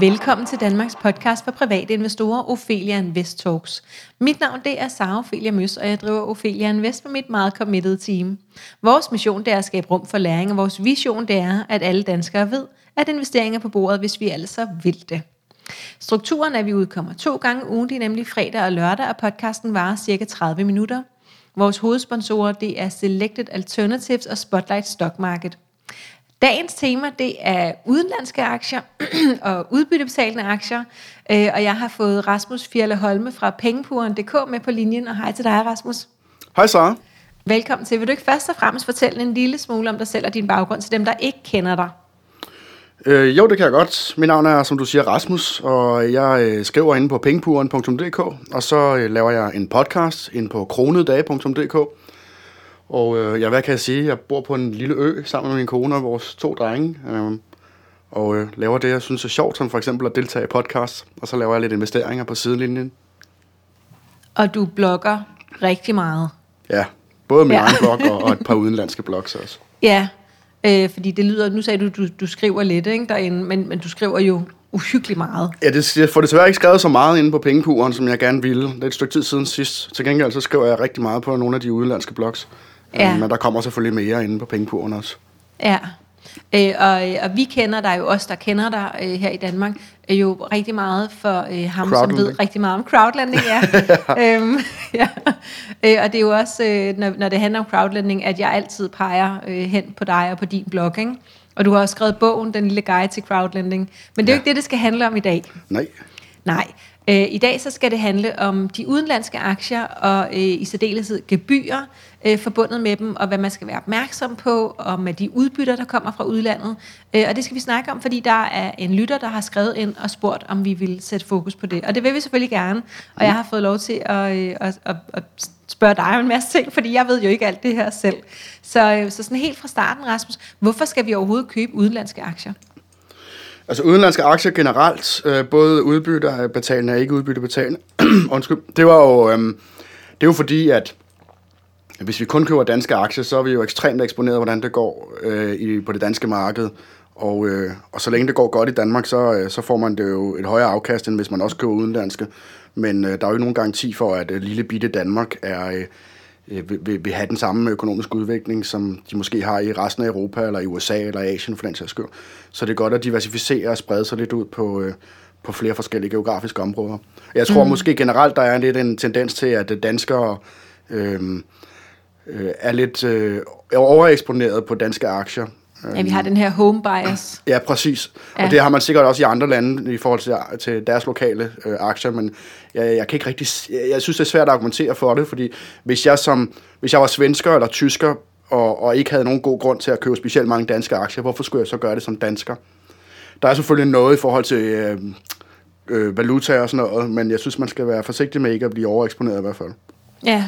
Velkommen til Danmarks podcast for private investorer, Ophelia Invest Talks. Mit navn det er Sara Ophelia Møs, og jeg driver Ophelia Invest med mit meget committed team. Vores mission det er at skabe rum for læring, og vores vision det er, at alle danskere ved, at investeringer er på bordet, hvis vi altså vil det. Strukturen er, at vi udkommer to gange ugen, det er nemlig fredag og lørdag, og podcasten varer cirka 30 minutter. Vores hovedsponsorer det er Selected Alternatives og Spotlight Stock Market. Dagens tema det er udenlandske aktier og udbyttebetalende aktier, øh, og jeg har fået Rasmus Fjerle Holme fra pengepuren.dk med på linjen, og hej til dig Rasmus. Hej Sara. Velkommen til. Vil du ikke først og fremmest fortælle en lille smule om dig selv og din baggrund til dem, der ikke kender dig? Øh, jo, det kan jeg godt. Mit navn er, som du siger, Rasmus, og jeg øh, skriver inde på pengepuren.dk, og så øh, laver jeg en podcast inde på kronedage.dk. Og øh, ja, hvad kan jeg sige? Jeg bor på en lille ø sammen med min kone og vores to drenge, øh, og øh, laver det, jeg synes er sjovt, som for eksempel at deltage i podcast, og så laver jeg lidt investeringer på sidelinjen. Og du blogger rigtig meget. Ja, både min ja. egen blog og, og et par udenlandske blogs også. Ja, øh, fordi det lyder, nu sagde du, du, du skriver lidt ikke, derinde, men, men du skriver jo uhyggeligt meget. Ja, det, jeg får desværre ikke skrevet så meget inde på pengepuren, som jeg gerne ville. Det er et stykke tid siden sidst. Til gengæld så skriver jeg rigtig meget på nogle af de udenlandske blogs. Ja. Um, men der kommer selvfølgelig mere inde på pengepuren også. Ja, øh, og, og vi kender dig jo også, der kender dig øh, her i Danmark, øh, jo rigtig meget for øh, ham, som ved rigtig meget om crowdlending. Ja. ja. øhm, ja. Øh, og det er jo også, øh, når, når det handler om crowdlending, at jeg altid peger øh, hen på dig og på din blog, ikke? Og du har også skrevet bogen, Den lille guide til crowdlending. Men det er ja. jo ikke det, det skal handle om i dag. Nej. Nej. Øh, I dag så skal det handle om de udenlandske aktier og øh, i særdeleshed gebyrer øh, forbundet med dem, og hvad man skal være opmærksom på, og med de udbytter, der kommer fra udlandet. Øh, og det skal vi snakke om, fordi der er en lytter, der har skrevet ind og spurgt, om vi vil sætte fokus på det. Og det vil vi selvfølgelig gerne, og jeg har fået lov til at, øh, at, at, at spørge dig om en masse ting, fordi jeg ved jo ikke alt det her selv. Så, øh, så sådan helt fra starten, Rasmus, hvorfor skal vi overhovedet købe udenlandske aktier? Altså udenlandske aktier generelt, øh, både udbytter betalende og ikke udbyttebetalende, undskyld, det var jo, øh, det er jo fordi, at hvis vi kun køber danske aktier, så er vi jo ekstremt eksponeret, hvordan det går øh, i, på det danske marked. Og, øh, og så længe det går godt i Danmark, så, øh, så får man det jo et højere afkast, end hvis man også køber udenlandske. Men øh, der er jo ikke nogen garanti for, at øh, lille bitte Danmark er, øh, øh vil, vil have den samme økonomiske udvikling, som de måske har i resten af Europa, eller i USA, eller Asien for den sags skyld. Så det er godt at diversificere og sprede sig lidt ud på, øh, på flere forskellige geografiske områder. Jeg tror mm. måske generelt, der er lidt en tendens til, at danskere... Øh, øh, er lidt øh, overeksponeret på danske aktier. Ja, vi har den her home bias. Ja, præcis. Ja. Og det har man sikkert også i andre lande i forhold til, til deres lokale øh, aktier, men jeg, jeg kan ikke rigtig... Jeg, jeg synes, det er svært at argumentere for det, fordi hvis jeg, som, hvis jeg var svensker eller tysker, og, og ikke havde nogen god grund til at købe specielt mange danske aktier, hvorfor skulle jeg så gøre det som dansker? Der er selvfølgelig noget i forhold til øh, øh, valuta og sådan noget, men jeg synes, man skal være forsigtig med ikke at blive overeksponeret i hvert fald. Ja,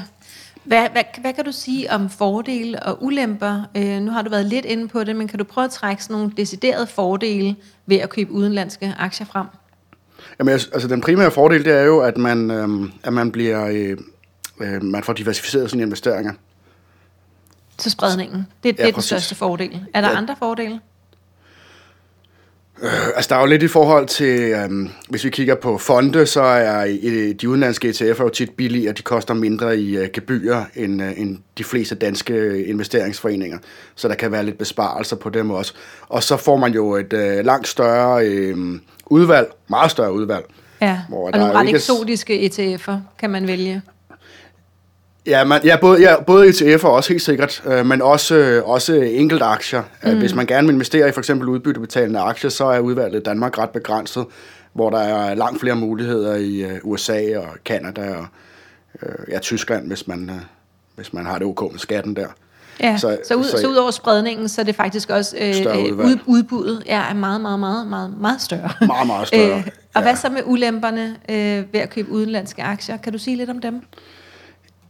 hvad, hvad, hvad kan du sige om fordele og ulemper? Øh, nu har du været lidt inde på det, men kan du prøve at trække sådan nogle deciderede fordele ved at købe udenlandske aktier frem? Jamen, altså den primære fordel, det er jo, at man, øh, at man bliver, øh, øh, man får diversificeret sine investeringer. Så spredningen, det, det ja, er den største fordel. Er der ja. andre fordele? Øh, altså, der er jo lidt i forhold til, øhm, hvis vi kigger på fonde, så er øh, de udenlandske ETF'er jo tit billige, og de koster mindre i øh, gebyrer end, øh, end de fleste danske investeringsforeninger. Så der kan være lidt besparelser på dem også. Og så får man jo et øh, langt større øh, udvalg, meget større udvalg. Ja, hvor og nogle ret ikke... eksotiske ETF'er kan man vælge. Ja, man, ja, både, ja, både ETF'er også helt sikkert, øh, men også, øh, også enkelt aktier. Mm. Hvis man gerne vil investere i for eksempel udbyttebetalende aktier, så er udvalget Danmark ret begrænset, hvor der er langt flere muligheder i øh, USA og Kanada og øh, ja, Tyskland, hvis man, øh, hvis man har det ok med skatten der. Ja, så, så, ud, så, så ud over spredningen, så er det faktisk også øh, øh ud, udbuddet ja, er meget, meget, meget, meget, meget større. Meget, meget større. øh, og ja. hvad så med ulemperne øh, ved at købe udenlandske aktier? Kan du sige lidt om dem?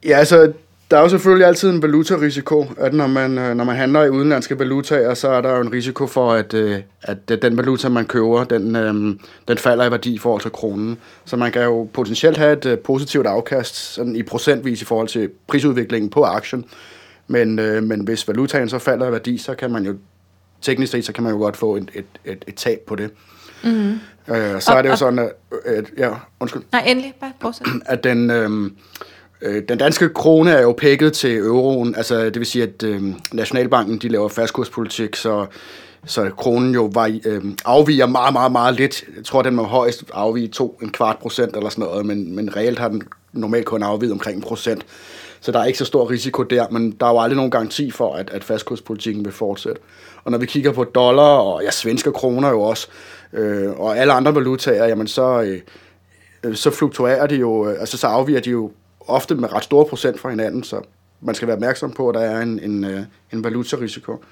Ja, altså, der er jo selvfølgelig altid en valutarisiko, at når man, øh, når man handler i udenlandske valutaer, så er der jo en risiko for, at, øh, at den valuta, man køber, den, øhm, den falder i værdi i forhold til kronen. Så man kan jo potentielt have et øh, positivt afkast sådan i procentvis i forhold til prisudviklingen på aktien. Men, men hvis valutaen så falder i værdi, så kan man jo teknisk set, så kan man jo godt få et, et, et, et tab på det. Mm-hmm. Øh, så Og- er det jo og- sådan, at, at ja, undskyld, Nej, endelig. Bare fortsæt. at den, øhm, øh, den danske krone er jo pækket til euroen, altså det vil sige, at øh, Nationalbanken de laver fastkurspolitik, så, så kronen jo var, øh, afviger meget, meget, meget lidt. Jeg tror, den må højst afvige to, en kvart procent eller sådan noget, men, men reelt har den normalt kun afviget omkring en procent. Så der er ikke så stor risiko der, men der er jo aldrig nogen garanti for, at, at fastkurspolitikken vil fortsætte. Og når vi kigger på dollar, og ja, svenske kroner jo også, øh, og alle andre valutaer, jamen så, øh, øh så fluktuerer de jo, øh, altså så afviger de jo ofte med ret store procent fra hinanden, så man skal være opmærksom på, at der er en, en, øh, en valutarisiko.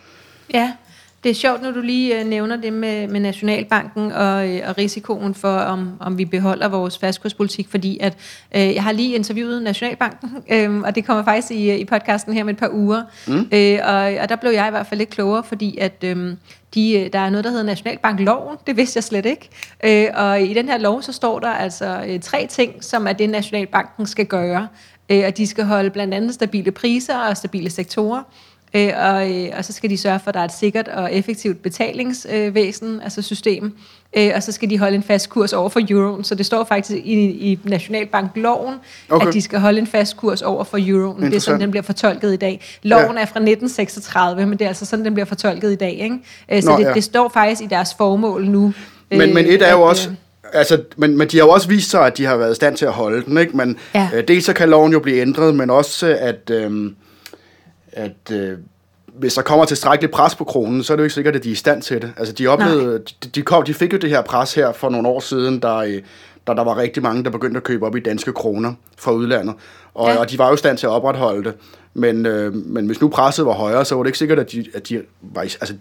Ja, det er sjovt, når du lige øh, nævner det med, med Nationalbanken og, øh, og risikoen for, om, om vi beholder vores fastkurspolitik, fordi at øh, jeg har lige interviewet Nationalbanken, øh, og det kommer faktisk i, i podcasten her med et par uger, mm. øh, og, og der blev jeg i hvert fald lidt klogere, fordi at øh, de, øh, der er noget, der hedder Nationalbankloven, det vidste jeg slet ikke, øh, og i den her lov, så står der altså øh, tre ting, som er det, Nationalbanken skal gøre, øh, og de skal holde blandt andet stabile priser og stabile sektorer, Øh, og, øh, og så skal de sørge for, at der er et sikkert og effektivt betalingsvæsen, øh, altså system. Øh, og så skal de holde en fast kurs over for euroen. Så det står faktisk i, i Nationalbankloven, Okay. at de skal holde en fast kurs over for euroen. Det er sådan, den bliver fortolket i dag. Loven Ja. er fra 1936, men det er altså sådan, den bliver fortolket i dag. Ikke? Øh, så Nå, det, ja. det står faktisk i deres formål nu. Men, øh, men et er jo at, også, altså, men, men de har jo også vist sig, at de har været i stand til at holde den, ikke? Men Ja. øh, dels så kan loven jo blive ændret, men også at, øh, at øh, hvis der kommer tilstrækkeligt pres på kronen, så er det jo ikke sikkert, at de er i stand til det. Altså, de, oplevede, de, de, kom, de fik jo det her pres her for nogle år siden, der, øh, der der var rigtig mange, der begyndte at købe op i danske kroner fra udlandet. Og, Ja. og de var jo i stand til at opretholde det. Men, øh, men hvis nu presset var højere, så var det ikke sikkert, at de, at de var i, altså,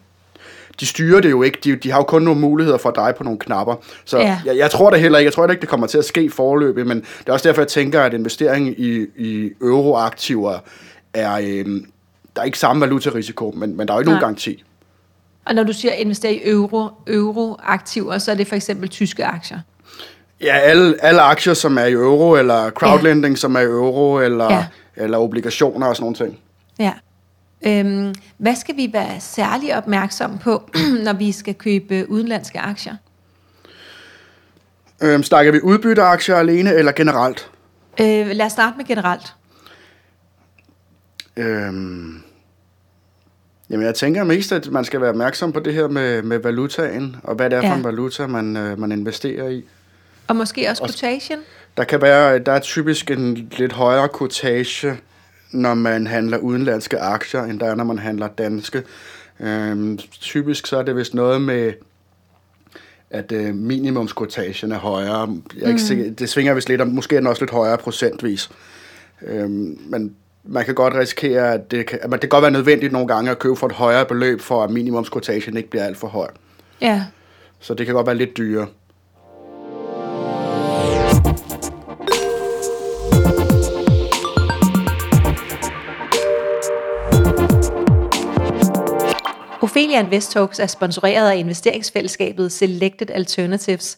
de styrer det jo ikke. De, de har jo kun nogle muligheder for at dreje på nogle knapper. Så Ja. jeg, jeg tror det heller ikke. Jeg tror heller ikke, det kommer til at ske forløbig, men det er også derfor, jeg tænker, at investering i, i euroaktiver er... Øh, der er ikke samme valutarisiko, men, men der er jo ikke Nej. nogen garanti. Og når du siger investere i euro, euroaktiver, så er det for eksempel tyske aktier. Ja, alle, alle aktier, som er i euro, eller crowdlending, ja. som er i euro, eller, Ja. ja. eller obligationer og sådan nogle ting. Ja. Øhm, hvad skal vi være særlig opmærksom på, når vi skal købe udenlandske aktier? Øhm, snakker vi udbytteaktier alene, eller generelt? Øh, lad os starte med generelt. Øhm, jamen, jeg tænker mest, at man skal være opmærksom på det her med, med valutaen, og hvad det er Ja. for en valuta, man, øh, man investerer i. Og måske også Og- quotation. Der kan være, der er typisk en lidt højere quotage, når man handler udenlandske aktier, end der er, når man handler danske. Øhm, typisk så er det vist noget med, at øh, minimumsquotagen er højere. Jeg er ikke Mm. sikker, det svinger vist lidt, og måske er den også lidt højere procentvis. Øhm, men man kan godt risikere, at det kan, at man- det kan godt være nødvendigt nogle gange at købe for et højere beløb, for at minimumsquotagen ikke bliver alt for høj. Ja. Så det kan godt være lidt dyrere. Ophelia Invest Talks er sponsoreret af investeringsfællesskabet Selected Alternatives.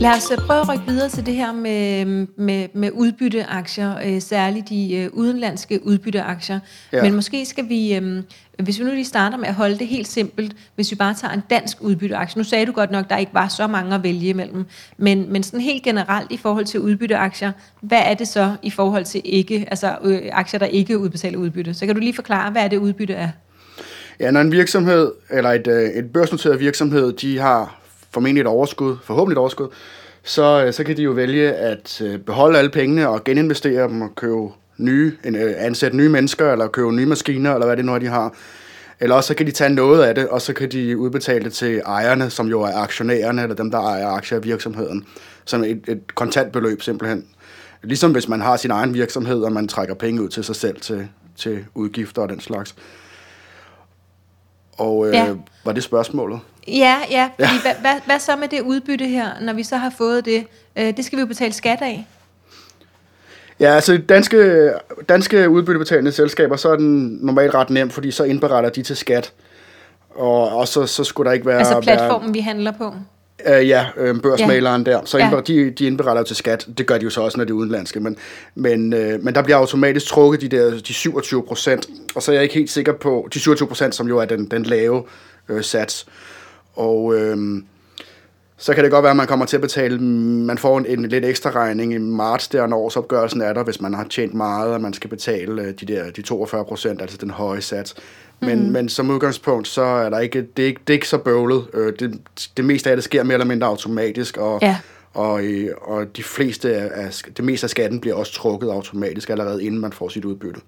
Lad os øh, prøve at rykke videre til det her med, med, med udbytteaktier, øh, særligt de øh, udenlandske udbytteaktier. Ja. Men måske skal vi, hvis vi nu lige starter med at holde det helt simpelt, hvis vi bare tager en dansk udbytteaktie. Nu sagde du godt nok, at der ikke var så mange at vælge imellem, men, men sådan helt generelt i forhold til udbytteaktier, hvad er det så i forhold til ikke, altså øh, aktier, der ikke udbetaler udbytte? Så kan du lige forklare, hvad er det udbytte er? Ja, når en virksomhed, eller et, et børsnoteret virksomhed, de har formentlig et overskud, forhåbentlig et overskud, så, øh, så kan de jo vælge at øh, beholde alle pengene og geninvestere dem og købe nye, en, øh, ansætte nye mennesker, eller købe nye maskiner, eller hvad det nu er, de har. Eller også så kan de tage noget af det, og så kan de udbetale det til ejerne, som jo er aktionærerne, eller dem, der ejer aktier i virksomheden, som et, et kontantbeløb simpelthen. Ligesom hvis man har sin egen virksomhed, og man trækker penge ud til sig selv til, til udgifter og den slags. Og øh, Ja. var det spørgsmålet? Ja, ja, fordi ja. Hvad, hvad, hvad så med det udbytte her, når vi så har fået det? Øh, det skal vi jo betale skat af. Ja, altså danske, danske udbyttebetalende selskaber, så er den normalt ret nem, fordi så indberetter de til skat. Og, og så, så skulle der ikke være... Altså platformen, vi handler på. Øh, ja, øh, børsmaleren ja. der. Så ja. de, de indberetter til skat. Det gør de jo så også, når det er udenlandske. Men, men, øh, men der bliver automatisk trukket de der de 27 procent. Og så er jeg ikke helt sikker på... De 27 procent, som jo er den, den lave øh, sats. Og... Øh, så kan det godt være, at man kommer til at betale, man får en, en lidt ekstra regning i marts, der når årsopgørelsen er der, hvis man har tjent meget, og man skal betale øh, de der de 42 procent, altså den høje sats. Men, mm. men som udgangspunkt, så er der ikke, det er ikke, det er ikke så bøvlet. Øh, det, det meste af det sker mere eller mindre automatisk, og, ja. og, øh, og de fleste af, det meste af skatten bliver også trukket automatisk allerede, inden man får sit udbytte.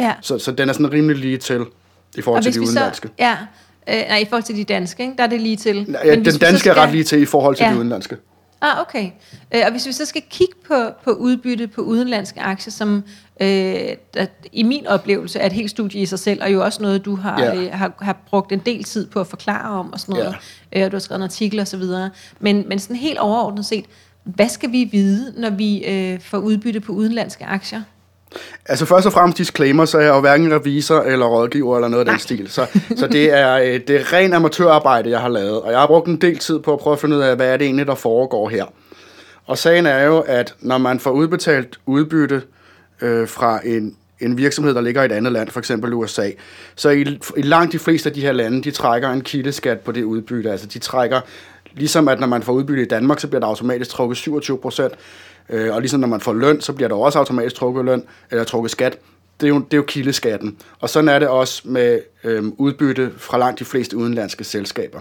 Ja. Så, så den er sådan rimelig lige til i forhold til de udenlandske. Så, ja, øh, nej, i forhold til de danske, ikke? der er det lige til. Ja, Men den danske skal... er ret lige til i forhold til ja. de udenlandske. Ah, okay. Øh, og hvis vi så skal kigge på, på udbytte på udenlandske aktier, som øh, at, i min oplevelse er et helt studie i sig selv, og jo også noget, du har, ja. øh, har, har brugt en del tid på at forklare om, og sådan noget. Ja. Øh, du har skrevet en artikel og så videre. Men, men sådan helt overordnet set, hvad skal vi vide, når vi øh, får udbytte på udenlandske aktier? Altså først og fremmest disclaimer, så er jeg jo hverken revisor eller rådgiver eller noget af den stil. Så, så det, er, øh, det er ren amatørarbejde, jeg har lavet. Og jeg har brugt en del tid på at prøve at finde ud af, hvad er det egentlig, der foregår her. Og sagen er jo, at når man får udbetalt udbytte øh, fra en, en virksomhed, der ligger i et andet land, for eksempel USA, så i, i langt de fleste af de her lande, de trækker en kildeskat på det udbytte. Altså de trækker, ligesom at når man får udbytte i Danmark, så bliver der automatisk trukket 27 procent. Øh, og ligesom når man får løn, så bliver der også automatisk trukket løn, eller trukket skat. Det er jo, det er jo kildeskatten. Og sådan er det også med øh, udbytte fra langt de fleste udenlandske selskaber.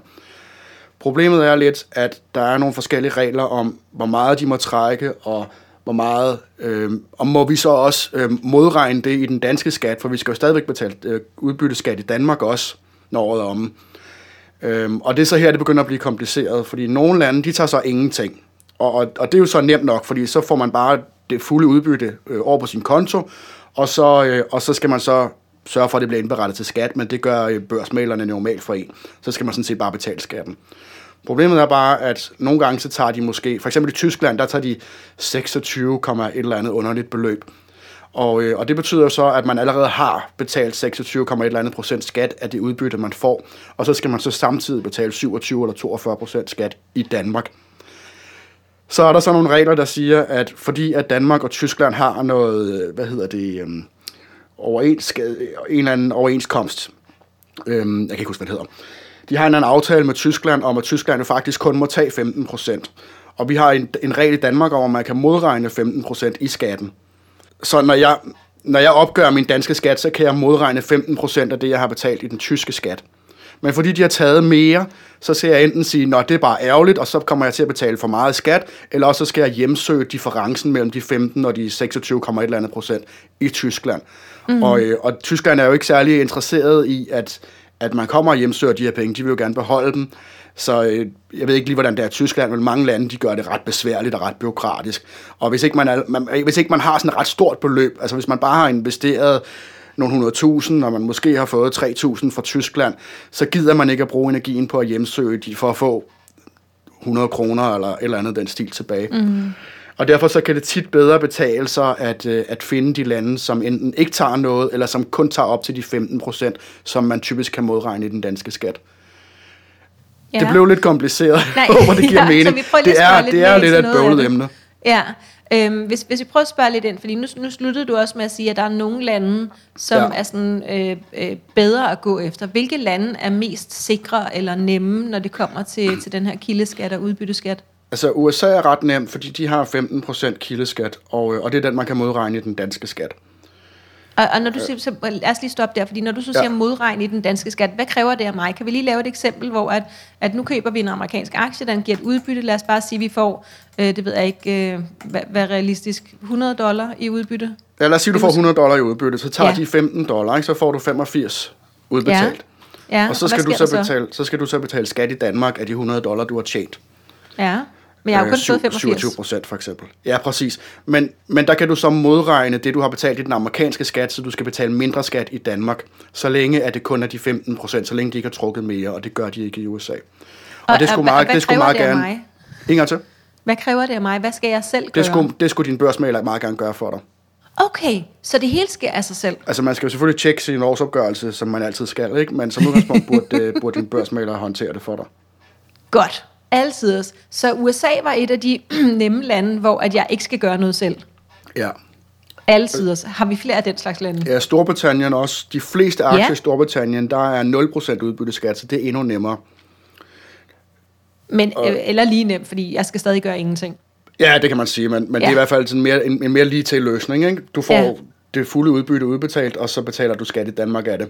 Problemet er lidt, at der er nogle forskellige regler om, hvor meget de må trække, og hvor meget, øh, og må vi så også øh, modregne det i den danske skat, for vi skal jo stadigvæk betale øh, udbytteskat i Danmark også, når året er omme. Øh, og det er så her, det begynder at blive kompliceret, fordi nogle lande, de tager så ingenting. Og, og, og det er jo så nemt nok, fordi så får man bare det fulde udbytte øh, over på sin konto, og så, øh, og så skal man så sørge for, at det bliver indberettet til skat, men det gør øh, børsmalerne normalt for en. Så skal man sådan set bare betale skatten. Problemet er bare, at nogle gange så tager de måske, for eksempel i Tyskland, der tager de 26, et eller andet underligt beløb. Og, øh, og det betyder jo så, at man allerede har betalt 26, et eller andet procent skat af det udbytte, man får. Og så skal man så samtidig betale 27 eller 42 procent skat i Danmark. Så er der så nogle regler, der siger, at fordi at Danmark og Tyskland har noget, hvad hedder det, øhm, overens, en eller anden overenskomst, øhm, jeg kan ikke huske, hvad det hedder, de har en anden aftale med Tyskland om, at Tyskland faktisk kun må tage 15 procent. Og vi har en, en regel i Danmark om, at man kan modregne 15 procent i skatten. Så når jeg, når jeg opgør min danske skat, så kan jeg modregne 15 procent af det, jeg har betalt i den tyske skat. Men fordi de har taget mere, så skal jeg enten sige, at det er bare ærgerligt, og så kommer jeg til at betale for meget skat, eller også så skal jeg hjemsøge differencen mellem de 15 og de 26,1 eller andet procent i Tyskland. Mm. Og, øh, og Tyskland er jo ikke særlig interesseret i, at, at man kommer og hjemsøger de her penge. De vil jo gerne beholde dem. Så øh, jeg ved ikke lige, hvordan det er i Tyskland, men mange lande, de gør det ret besværligt og ret byråkratisk. Og hvis ikke man, er, man, hvis ikke man har sådan et ret stort beløb, altså hvis man bare har investeret nogle 100.000, og man måske har fået 3.000 fra Tyskland, så gider man ikke at bruge energien på at hjemsøge de for at få 100 kroner eller et eller andet den stil tilbage. Mm. Og derfor så kan det tit bedre betale sig at, øh, at finde de lande, som enten ikke tager noget, eller som kun tager op til de 15 procent, som man typisk kan modregne i den danske skat. Ja. Det blev lidt kompliceret, Nej, hvor det giver ja, mening. Det er, det er lidt et bøvlet emne. Ja, Øhm, hvis, hvis vi prøver at spørge lidt ind, fordi nu, nu sluttede du også med at sige, at der er nogle lande, som ja. er sådan, øh, øh, bedre at gå efter. Hvilke lande er mest sikre eller nemme, når det kommer til, til den her kildeskat og udbytteskat? Altså USA er ret nemt, fordi de har 15% kildeskat, og, øh, og det er den, man kan modregne i den danske skat. Og, og når du siger, så lad os lige stoppe der, fordi når du så siger ja. modregn i den danske skat, hvad kræver det af mig? Kan vi lige lave et eksempel, hvor at, at nu køber vi en amerikansk aktie, den giver et udbytte, lad os bare sige, at vi får, øh, det ved jeg ikke, øh, hvad, hvad realistisk, 100 dollar i udbytte? Ja, lad os sige, du får 100 dollar i udbytte, så tager ja. de 15 dollar, ikke? så får du 85 udbetalt. Ja. Ja, og så skal, og du så, betale, så? så skal du så betale skat i Danmark af de 100 dollar, du har tjent. Ja. Men jeg har jo kun fået 85. 27 procent for eksempel. Ja, præcis. Men, men der kan du så modregne det, du har betalt i den amerikanske skat, så du skal betale mindre skat i Danmark, så længe at det kun er de 15 procent, så længe de ikke har trukket mere, og det gør de ikke i USA. Og, og det skulle meget, det skulle meget det gerne... Ingen til. Hvad kræver det af mig? Hvad skal jeg selv gøre? Det skulle, det skulle din børsmaler meget gerne gøre for dig. Okay, så det hele sker af sig selv. Altså man skal jo selvfølgelig tjekke sin årsopgørelse, som man altid skal, ikke? men som udgangspunkt burde, øh, burde din børsmaler håndtere det for dig. Godt. Altid. Så USA var et af de nemme lande, hvor at jeg ikke skal gøre noget selv. Ja. Altid. Har vi flere af den slags lande? Ja, Storbritannien også. De fleste aktier Ja. i Storbritannien, der er 0% udbytteskat, så det er endnu nemmere. Men, øh, eller lige nemt, fordi jeg skal stadig gøre ingenting. Ja, det kan man sige, men, men ja. det er i hvert fald sådan mere, en, en mere lige til løsning. Ikke? Du får ja. det fulde udbytte udbetalt, og så betaler du skat i Danmark af det.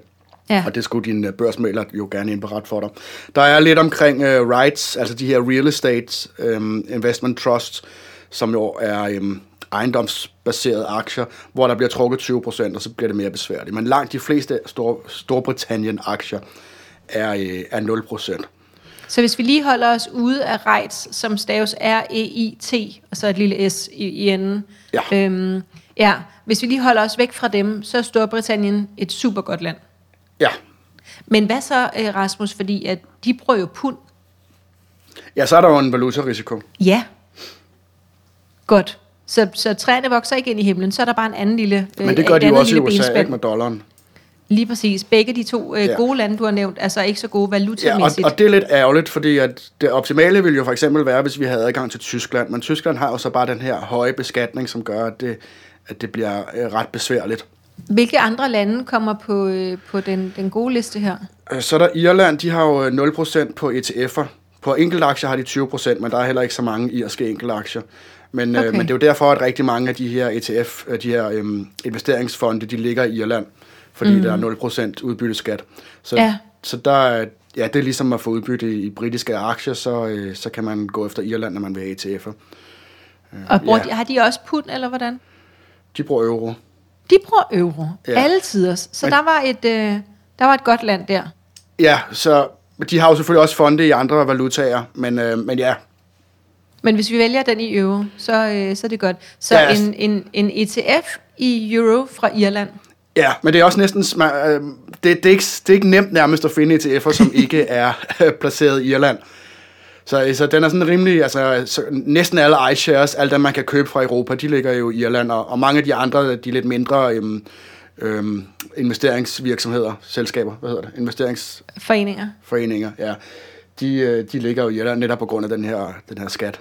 Ja. Og det skulle din øh, børsmæler jo gerne indberette for dig. Der er lidt omkring uh, rights, altså de her real estate um, investment trusts, som jo er um, ejendomsbaserede aktier, hvor der bliver trukket 20%, og så bliver det mere besværligt. Men langt de fleste Stor, Storbritannien-aktier er, uh, er 0%. Så hvis vi lige holder os ude af REITs, som staves R-E-I-T, og så et lille S i, i enden. Ja. Øhm, ja. Hvis vi lige holder os væk fra dem, så er Storbritannien et super godt land. Ja, Men hvad så, øh, Rasmus? Fordi at de bruger jo pund. ja så er der jo en valutarisiko. Ja. Godt. Så, så træerne vokser ikke ind i himlen, så er der bare en anden lille øh, Men det gør de jo også i lille USA benspænd. ikke, med dollaren. Lige præcis. Begge de to øh, Ja. gode lande, du har nævnt, er så ikke så gode Ja, og, valutamæssigt. og det er lidt ærgerligt, fordi at det optimale ville jo for eksempel være, hvis vi havde adgang til Tyskland. Men Tyskland har jo så bare den her høje beskatning, som gør, at det, at det bliver øh, ret besværligt. Hvilke andre lande kommer på, øh, på den, den gode liste her? Øh, Så er der Irland, de har jo øh, 0% på ETF'er. På enkeltaktier har de 20%, men der er heller ikke så mange irske enkeltaktier. Men, okay. Øh, men det er jo derfor, at rigtig mange af de her ETF, øh, de her øhm, investeringsfonde, de ligger i Irland, fordi mm. der er 0% udbytteskat. Så, Ja. så der, er- ja, det er ligesom at få udbytte i britiske aktier, så, øh, så kan man gå efter Irland, når man vil have ETF'er. Og bruger ja. de, har de også pund, eller hvordan? De bruger euro. De bruger euro. Ja. Alle tider. Så Men- der var, et, øh, der var et godt land der. Ja, så de har jo selvfølgelig også fonde i andre valutaer, men, øh, men ja, Men hvis vi vælger den i euro, så, øh, så er det godt. Så Ja, en, en, en ETF i euro fra Irland. Ja, men det er også næsten... sma- øh, Det, det, er ikke, det er ikke nemt nærmest at finde ETF'er, som ikke er placeret i Irland. Så, så den er sådan rimelig... Altså, så næsten alle iShares, alt det man kan købe fra Europa, de ligger jo i Irland, og, og mange af de andre, de lidt mindre øhm, øhm, investeringsvirksomheder, selskaber, hvad hedder det? Investeringsforeninger, Foreninger. ja. De, øh, de ligger jo i Irland netop på grund af den her, den her skat.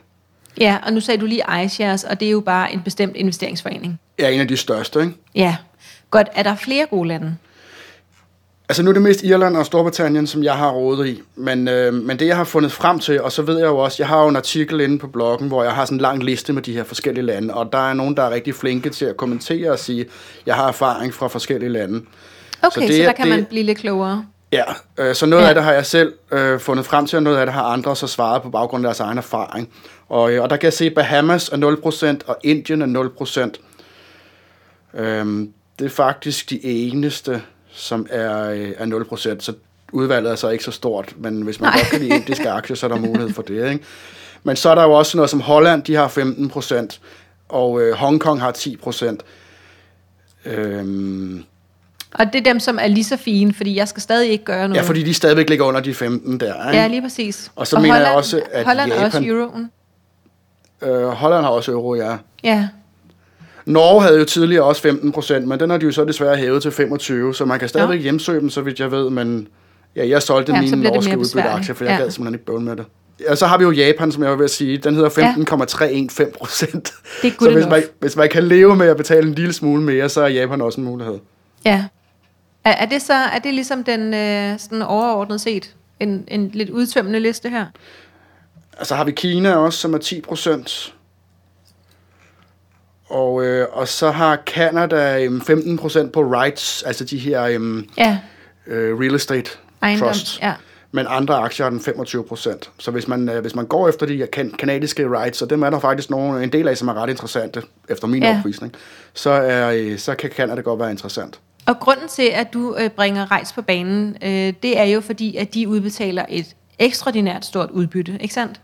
Ja, og nu sagde du lige iShares, og det er jo bare en bestemt investeringsforening. Ja, en af de største, ikke? Ja, godt. Er der flere gode lande? Altså nu er det mest Irland og Storbritannien, som jeg har rådet i. Men, øh, men det jeg har fundet frem til, og så ved jeg jo også, jeg har jo en artikel inde på bloggen, hvor jeg har sådan en lang liste med de her forskellige lande, og der er nogen, der er rigtig flinke til at kommentere og sige, jeg har erfaring fra forskellige lande. Okay, så, det så er- der kan det- man blive lidt klogere. Ja, øh, så noget ja. Af det har jeg selv øh, fundet frem til, og noget af det har andre så svaret på baggrund af deres egen erfaring. Og, øh, og der kan jeg se, at Bahamas er 0%, og Indien er 0%. Øhm, det er faktisk de eneste, som er, øh, er 0%, så udvalget er så ikke så stort, men hvis man Nej. godt kan lide indiske aktier, så er der mulighed for det. Ikke? Men så er der jo også noget som Holland, de har 15%, og øh, Hongkong har 10%. Øhm, Og det er dem, som er lige så fine, fordi jeg skal stadig ikke gøre noget. ja, fordi de stadigvæk ligger under de 15 der. Ikke? Ja, lige præcis. Og så mener jeg Holland, også, at Holland er også Japan- euroen. Øh, Holland har også euro, ja. Ja, Norge havde jo tidligere også 15 procent, men den har de jo så desværre hævet til 25, så man kan stadigvæk Ja. hjemsøge dem, så vidt jeg ved, men ja, jeg solgte Ja, ja, mine norske udbytteaktier, for jeg Ja. gad simpelthen ikke bøvle med det. Og så har vi jo Japan, som jeg var ved at sige, den hedder 15,315 procent. Er Så hvis man, hvis man kan leve med at betale en lille smule mere, så er Japan også en mulighed. ja. Er, er det så er det ligesom den øh, sådan overordnet set en, en lidt udtømmende liste her? Og så har vi Kina også, som er 10 procent. Og, øh, og så har Canada øhm, 15 procent på rights, altså de her øhm, Ja, øh, real estate ejendom. trusts. Ja. Men andre aktier har den 25 procent. Så hvis man, øh, hvis man går efter de kan, kanadiske rights, og dem er der faktisk nogle, en del af, som er ret interessante, efter min Ja. opvisning, så, er, øh, så kan Canada godt være interessant. Og grunden til, at du øh, bringer rejs på banen, øh, det er jo fordi, at de udbetaler et ekstraordinært stort udbytte, ikke sandt?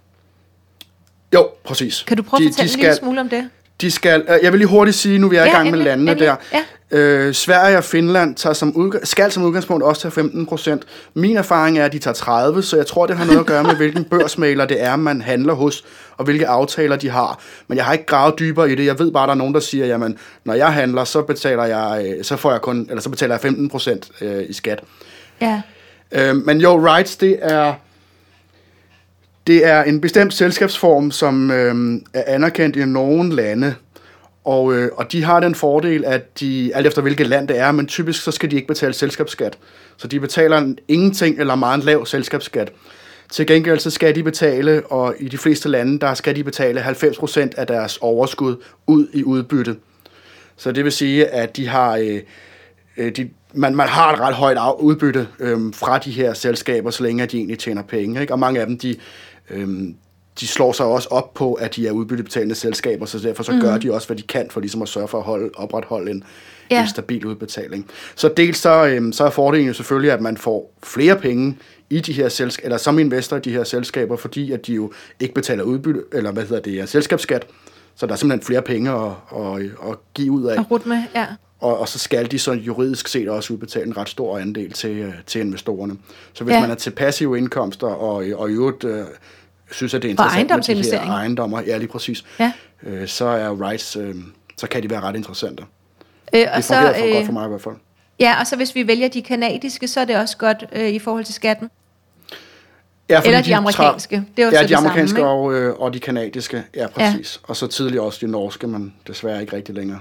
Jo, præcis. Kan du prøve de, at fortælle de en lille skal, smule om det? De skal, øh, jeg vil lige hurtigt sige, nu vi er i Ja, gang med endelig, landene endelig. der. Øh, Sverige og Finland tager som udg- skal som udgangspunkt også tage 15 procent. Min erfaring er, at de tager 30, så jeg tror, det har noget at gøre med, hvilken børsmaler det er, man handler hos, og hvilke aftaler de har. Men jeg har ikke gravet dybere i det. Jeg ved bare, at der er nogen, der siger, jamen, når jeg handler, så betaler jeg, øh, så får jeg kun, eller så betaler jeg 15 procent øh, i skat. Ja. Øh, men jo, rights, det er, det er en bestemt selskabsform, som øh, er anerkendt i nogle lande. Og, øh, og de har den fordel, at de, alt efter hvilket land det er, men typisk så skal de ikke betale selskabsskat. Så de betaler ingenting eller meget lav selskabsskat. Til gengæld så skal de betale, og i de fleste lande, der skal de betale 90% af deres overskud ud i udbytte. Så det vil sige, at de har, øh, øh de, man, man har et ret højt udbytte øh, fra de her selskaber, så længe de egentlig tjener penge. Ikke? Og mange af dem, de, øh, de slår sig også op på, at de er udbyttebetalende selskaber, så derfor så mm. gør de også, hvad de kan for ligesom at sørge for at holde, opretholde en, Ja. en stabil udbetaling. Så dels så, øhm, så er fordelen jo selvfølgelig, at man får flere penge i de her selskaber, eller som investor i de her selskaber, fordi at de jo ikke betaler udbytte, eller hvad hedder det, selskabsskat, så der er simpelthen flere penge at, at, at give ud af. Og rut med, ja. Og, og så skal de så juridisk set også udbetale en ret stor andel til, øh, til investorerne. Så hvis Ja. man er til passive indkomster, og, og i øvrigt øh, synes, at det er interessant med de her ejendommer, ja lige præcis, Ja. øh, så er rights, øh, så kan de være ret interessante. Øh, og Det så, fungerer for, øh, godt for mig i hvert fald. ja, og så hvis vi vælger de kanadiske, så er det også godt øh, i forhold til skatten. Ja, Eller de amerikanske. Det er jo ja, så de det samme, amerikanske ikke? og, øh, og de kanadiske. Ja, præcis. Ja. Og så tidligere også de norske, men desværre ikke rigtig længere.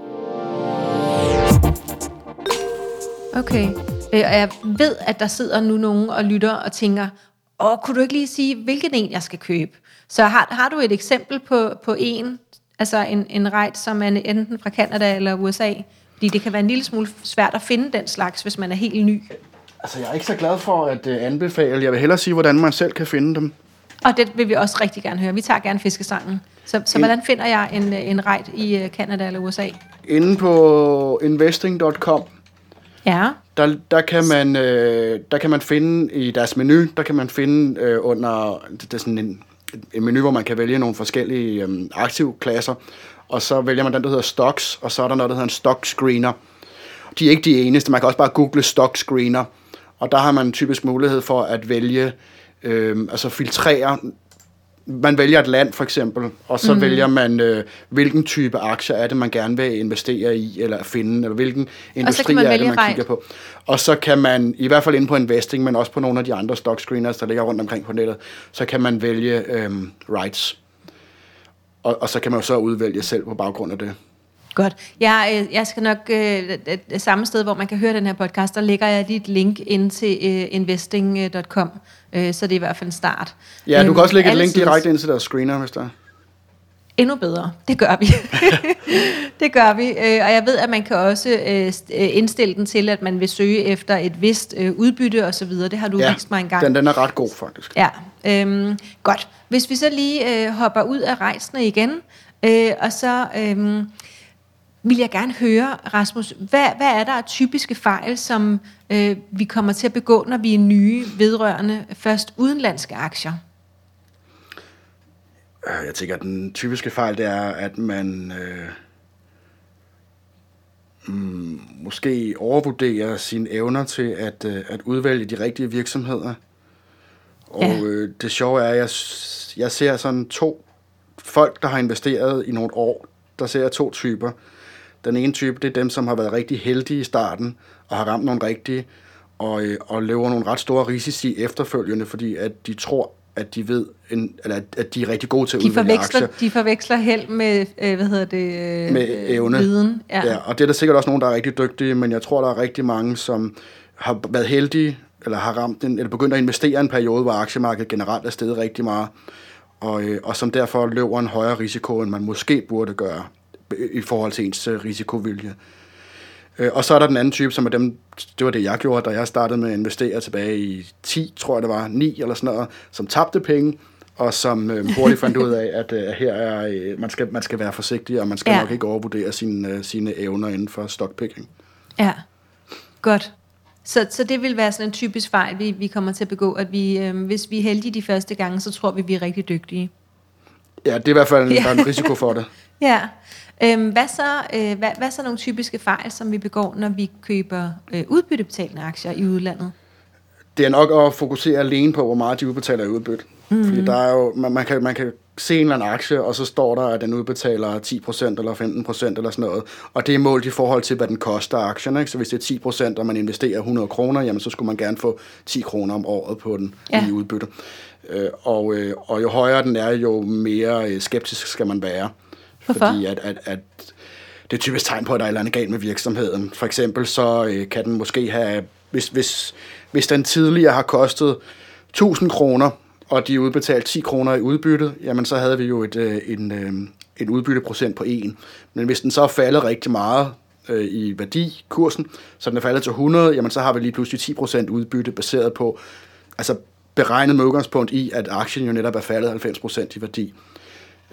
Okay. Øh, og jeg ved, at der sidder nu nogen og lytter og tænker, åh, kunne du ikke lige sige, hvilken en jeg skal købe? Så har, har du et eksempel på, på en, altså en, en rej, som er enten fra Canada eller USA? Fordi det kan være en lille smule svært at finde den slags, hvis man er helt ny. Altså, jeg er ikke så glad for at uh, anbefale. Jeg vil hellere sige, hvordan man selv kan finde dem. Og det vil vi også rigtig gerne høre. Vi tager gerne fiskesangen. Så, så hvordan finder jeg en, en rej i øh, Canada eller USA? Inde på investing.com, Ja, der, der, kan man, øh, der kan man finde i deres menu, der kan man finde øh, under, det er sådan en, en menu, hvor man kan vælge nogle forskellige øh, aktivklasser, og så vælger man den, der hedder stocks, og så er der noget, der hedder en stock screener. De er ikke de eneste, man kan også bare google stock screener, og der har man typisk mulighed for at vælge, øh, altså filtrere man vælger et land for eksempel, og så mm. vælger man, øh, hvilken type aktier er det, man gerne vil investere i, eller finde, eller hvilken industri er det, man right. kigger på. Og så kan man, i hvert fald inde på investing, men også på nogle af de andre stock screeners, der ligger rundt omkring på nettet, så kan man vælge øhm, rights. Og, og så kan man jo så udvælge selv på baggrund af det. Godt. Jeg, øh, jeg skal nok øh, samme sted, hvor man kan høre den her podcast, der lægger jeg lige et link ind til øh, investing.com, øh, så det er i hvert fald en start. Ja, du Øhm, kan også lægge et link direkte ind til deres screener, hvis der er. Endnu bedre. Det gør vi. det gør vi. Øh, og jeg ved, at man kan også øh, øh, indstille den til, at man vil søge efter et vist udbytte og så videre. Det har du Ja, vist mig engang. den, den er ret god, faktisk. Ja, øhm, godt. Hvis vi så lige øh, hopper ud af rejsene igen, øh, og så øh, vil jeg gerne høre, Rasmus, hvad, hvad er der af typiske fejl, som øh, vi kommer til at begå, når vi er nye vedrørende først udenlandske aktier? Øh, Jeg tænker, at den typiske fejl, det er, at man øh, mm, måske overvurderer sine evner til at, øh, at udvælge de rigtige virksomheder. Og Ja. øh, det sjove er, at jeg, jeg ser sådan to folk, der har investeret i nogle år. Der ser jeg to typer. Den ene type, det er dem, som har været rigtig heldige i starten, og har ramt nogle rigtige, og, øh, og løber nogle ret store risici efterfølgende, fordi at de tror, at de ved, en, eller at, at de er rigtig gode til at De forveksler, aktier. de forveksler held med, øh, hvad hedder det? Øh, Med evne. Viden. Ja. Ja, og det er der sikkert også nogen, der er rigtig dygtige, men jeg tror, der er rigtig mange, som har været heldige, eller har ramt en, eller begyndt at investere en periode, hvor aktiemarkedet generelt er steget rigtig meget, og, øh, og som derfor løber en højere risiko, end man måske burde gøre i forhold til ens øh, risikovilje. Øh, og så er der den anden type, som er dem, det var det, jeg gjorde, da jeg startede med at investere tilbage i 10, tror jeg det var, 9 eller sådan noget, som tabte penge, og som øh, hurtigt fandt ud af, at øh, her er, øh, man, skal, man skal være forsigtig, og man skal ja. nok ikke overvurdere sine, øh, sine evner inden for stockpicking. Ja, godt. Så, så det vil være sådan en typisk fejl, vi, vi kommer til at begå, at vi, øh, hvis vi er heldige de første gange, så tror vi, vi er rigtig dygtige. Ja, det er i hvert fald en, ja. der er en risiko for det. ja. Øhm, hvad, så, øh, hvad, hvad så nogle typiske fejl, som vi begår, når vi køber øh, udbyttebetalende aktier i udlandet? Det er nok at fokusere alene på, hvor meget de udbetaler i udbytte. Mm. Fordi der er jo, man, man, kan, man kan se en eller anden aktie, og så står der, at den udbetaler 10% eller 15% eller sådan noget. Og det er målt i forhold til, hvad den koster aktien. Ikke? Så hvis det er 10%, og man investerer 100 kroner, jamen så skulle man gerne få 10 kroner om året på den ja. i udbytte. Øh, og, øh, og jo højere den er, jo mere øh, skeptisk skal man være. Hvorfor? Fordi at, at, at det er typisk tegn på, at der er et eller andet galt med virksomheden. For eksempel så øh, kan den måske have, hvis, hvis, hvis den tidligere har kostet 1000 kroner, og de udbetalt 10 kroner i udbytte, jamen så havde vi jo et, øh, en, øh, en udbytteprocent på 1. Men hvis den så er faldet rigtig meget øh, i værdikursen, så den er faldet til 100, jamen så har vi lige pludselig 10% udbytte baseret på, altså beregnet med udgangspunkt i, at aktien jo netop er faldet 90% i værdi.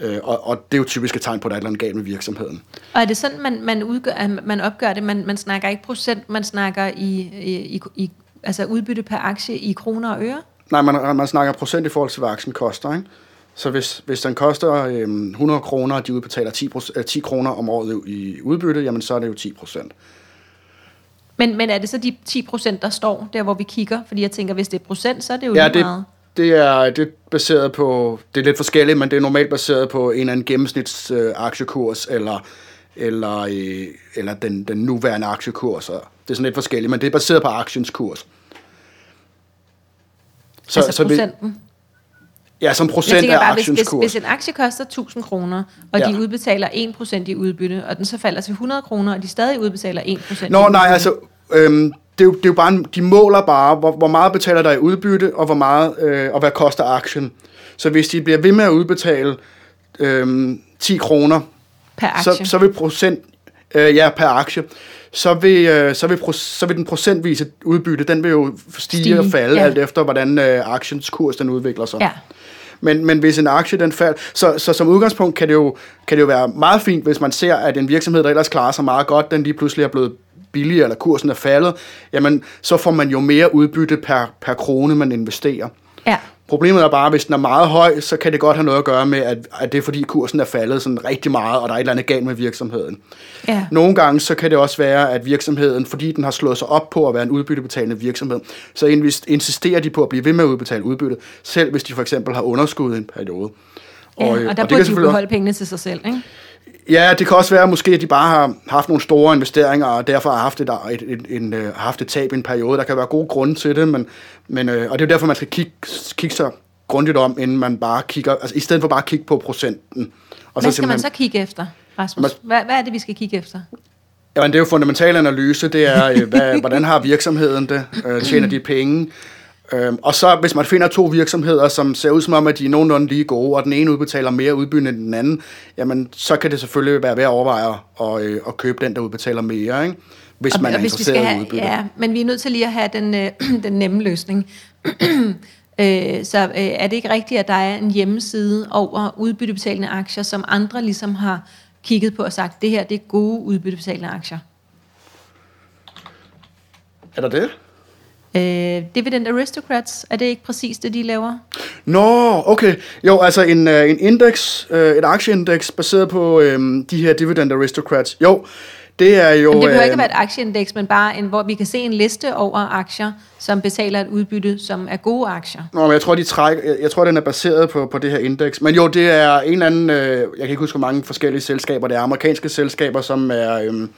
Øh, og, og det er jo typisk et tegn på, at der er et eller andet galt med virksomheden. Og er det sådan, man, man, udgør, man opgør det? Man, man snakker ikke procent, man snakker i, i, i altså udbytte per aktie i kroner og øre? Nej, man, man snakker procent i forhold til, hvad aktien koster. Ikke? Så hvis, hvis den koster øhm, 100 kroner, og de udbetaler 10, 10 kroner om året i udbytte, jamen så er det jo 10 procent. Men, men er det så de 10 procent, der står der, hvor vi kigger? Fordi jeg tænker, hvis det er procent, så er det jo ja, lige meget. Det er, det er baseret på, det er lidt forskelligt, men det er normalt baseret på en eller anden gennemsnits øh, aktiekurs, eller, eller, øh, eller den, den nuværende aktiekurs. Det er sådan lidt forskelligt, men det er baseret på aktiens kurs. Så, altså så procenten? Vi, ja, som procent af bare, aktiens hvis, kurs. Hvis, hvis en aktie koster 1000 kroner, og ja. de udbetaler 1% i udbytte, og den så falder til 100 kroner, og de stadig udbetaler 1% Nå, nej, altså... Øhm, det er, jo, det er jo bare, de måler bare, hvor, hvor meget betaler der i udbytte, og hvor meget, øh, og hvad koster aktien. Så hvis de bliver ved med at udbetale øh, 10 kroner, per aktie. Så, så vil procent, øh, ja, per aktie, så vil, øh, så, vil, så vil den procentvise udbytte, den vil jo stige, stige. og falde, ja. alt efter hvordan øh, aktiens kurs den udvikler sig. Ja. Men, men hvis en aktie den falder, så, så som udgangspunkt kan det, jo, kan det jo være meget fint, hvis man ser, at en virksomhed, der ellers klarer sig meget godt, den lige pludselig er blevet billigere, eller kursen er faldet, jamen så får man jo mere udbytte per, per krone, man investerer. Ja. Problemet er bare, at hvis den er meget høj, så kan det godt have noget at gøre med, at, at det er fordi kursen er faldet sådan rigtig meget, og der er et eller andet galt med virksomheden. Ja. Nogle gange så kan det også være, at virksomheden, fordi den har slået sig op på at være en udbyttebetalende virksomhed, så insisterer de på at blive ved med at udbetale udbytte, selv hvis de for eksempel har underskud i en periode. Ja, og, og der og burde de beholde pengene til sig selv, ikke? Ja, det kan også være måske, at de bare har haft nogle store investeringer, og derfor har haft et, et, et, en, uh, haft et tab i en periode. Der kan være gode grunde til det, men, men, uh, og det er jo derfor, man skal kigge, kigge sig grundigt om, inden man bare kigger, altså i stedet for bare at kigge på procenten. Og hvad så skal man så kigge efter, Rasmus? Hvad, hvad er det, vi skal kigge efter? Jamen, det er jo fundamental analyse, det er, øh, hvad, hvordan har virksomheden det, øh, tjener de penge, Øhm, og så hvis man finder to virksomheder, som ser ud som om, at de er nogenlunde lige gode, og den ene udbetaler mere udbytte end den anden, jamen så kan det selvfølgelig være ved at overveje at, øh, at købe den, der udbetaler mere, ikke? hvis og, man og er hvis interesseret have, i udbytte. Ja, men vi er nødt til lige at have den, øh, den nemme løsning. øh, så øh, er det ikke rigtigt, at der er en hjemmeside over udbyttebetalende aktier, som andre ligesom har kigget på og sagt, det her det er gode udbyttebetalende aktier? Er der det? Øh, Dividend Aristocrats, er det ikke præcis det, de laver? Nå, okay. Jo, altså en, uh, en index, uh, et aktieindeks baseret på um, de her Dividend Aristocrats. Jo, det er jo... Men det behøver øh, ikke være et aktieindeks, men bare en, hvor vi kan se en liste over aktier, som betaler et udbytte, som er gode aktier. Nå, men jeg tror, de træk, jeg, jeg tror, den er baseret på, på det her indeks. Men jo, det er en eller anden... Øh, jeg kan ikke huske, hvor mange forskellige selskaber det er. Amerikanske selskaber, som er... Øh,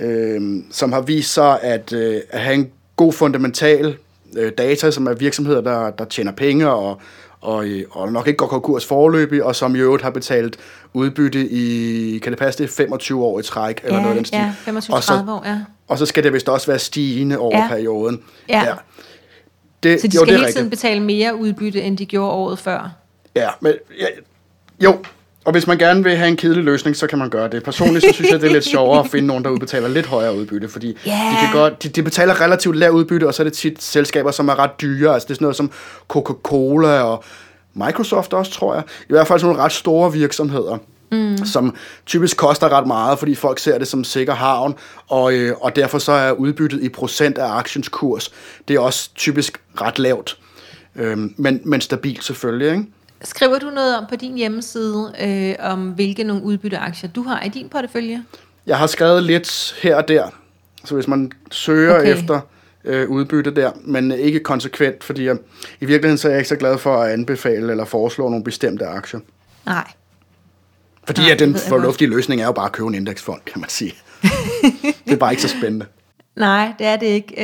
øh, som har vist sig at, øh, at have en god fundamental øh, data, som er virksomheder, der, der tjener penge og, og, øh, og nok ikke går konkurs forløbig, og som i øvrigt har betalt udbytte i, kan det passe det, 25 år i træk, eller Ja, noget den stil. ja, 25-30 og så, år, ja. Og så skal det vist også være stigende over Ja. perioden. Ja. Det, Så de jo, skal det hele rigtigt. tiden betale mere udbytte, end de gjorde året før. Ja, men ja, jo. Og hvis man gerne vil have en kedelig løsning, så kan man gøre det. Personligt så synes jeg, det er lidt sjovere at finde nogen, der udbetaler lidt højere udbytte, fordi Ja. de, kan godt, de, de betaler relativt lavt udbytte, og så er det tit selskaber, som er ret dyre. Altså det er sådan noget som Coca-Cola og Microsoft også, tror jeg. I hvert fald sådan nogle ret store virksomheder. Mm. som typisk koster ret meget, fordi folk ser det som sikker havn, og, øh, og derfor så er udbyttet i procent af aktiens kurs, det er også typisk ret lavt, øhm, men, men stabilt selvfølgelig, ikke? Skriver du noget om på din hjemmeside, øh, om hvilke nogle udbytteaktier du har i din portefølje? Jeg har skrevet lidt her og der, så hvis man søger Okay. efter øh, udbytte der, men ikke konsekvent, fordi jeg, i virkeligheden så er jeg ikke så glad for at anbefale eller foreslå nogle bestemte aktier. Nej. Fordi Nej, at den fornuftige løsning er jo bare at købe en indeksfond, kan man sige. det er bare ikke så spændende. Nej, det er det ikke.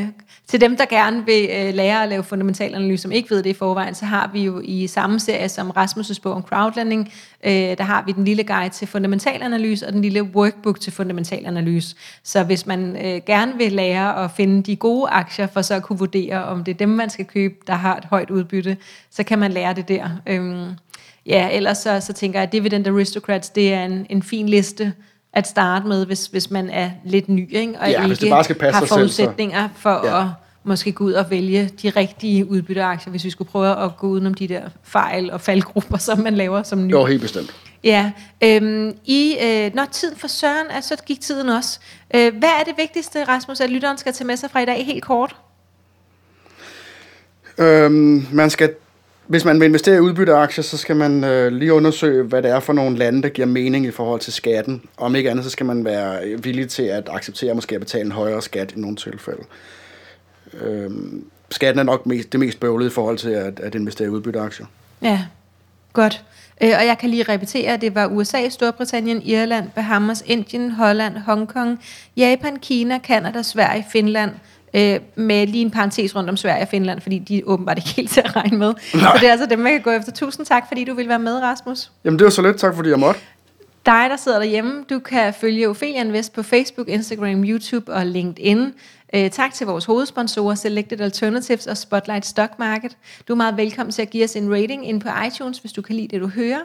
Øh, til dem, der gerne vil øh, lære at lave fundamental analyse, som ikke ved det i forvejen, så har vi jo i samme serie som Rasmus' bog om crowdlending, øh, der har vi den lille guide til fundamental analyse og den lille workbook til fundamental analyse. Så hvis man øh, gerne vil lære at finde de gode aktier, for så at kunne vurdere, om det er dem, man skal købe, der har et højt udbytte, så kan man lære det der. Øhm, ja, ellers så, så tænker jeg, at Dividend Aristocrats, det er en, en fin liste at starte med, hvis, hvis man er lidt ny, ikke? og Ja, ikke bare skal passe har sig selv, så- forudsætninger for Ja. at måske gå ud og vælge de rigtige udbytteaktier, hvis vi skulle prøve at gå udenom de der fejl og faldgrupper, som man laver som ny. Jo, helt bestemt. Ja, øhm, i, øh, når tid for Søren, altså, så gik tiden også. Øh, hvad er det vigtigste, Rasmus, at lytteren skal tage med sig fra i dag helt kort? Øhm, man skal, hvis man vil investere i udbytteaktier, så skal man øh, lige undersøge, hvad det er for nogle lande, der giver mening i forhold til skatten. Om ikke andet, så skal man være villig til at acceptere måske at betale en højere skat i nogle tilfælde. Øhm, skatten er nok mest, det mest bøvlede i forhold til at, at investere i udbytteaktier. Ja, godt. Øh, og jeg kan lige repetere, at det var USA, Storbritannien, Irland, Bahamas, Indien, Holland, Hongkong, Japan, Kina, Kanada, Sverige, Finland, øh, med lige en parentes rundt om Sverige og Finland, fordi de er åbenbart ikke helt til at regne med. Nej. Så det er altså dem, man kan gå efter. Tusind tak, fordi du vil være med, Rasmus. Jamen det var så lidt. Tak fordi jeg måtte. Dig, der sidder derhjemme, du kan følge Ophelia Invest på Facebook, Instagram, YouTube og LinkedIn. Øh, tak til vores hovedsponsorer Selected Alternatives og Spotlight Stock Market. Du er meget velkommen til at give os en rating ind på iTunes, hvis du kan lide det, du hører.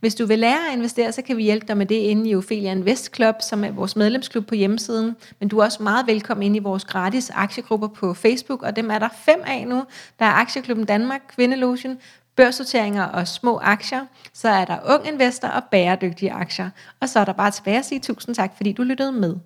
Hvis du vil lære at investere, så kan vi hjælpe dig med det inde i Ophelia Invest Club, som er vores medlemsklub på hjemmesiden. Men du er også meget velkommen ind i vores gratis aktiegrupper på Facebook, og dem er der fem af nu. Der er Aktieklubben Danmark, Kvindelotion, børsnoteringer og små aktier. Så er der ung investor og bæredygtige aktier. Og så er der bare tilbage at sige tusind tak, fordi du lyttede med.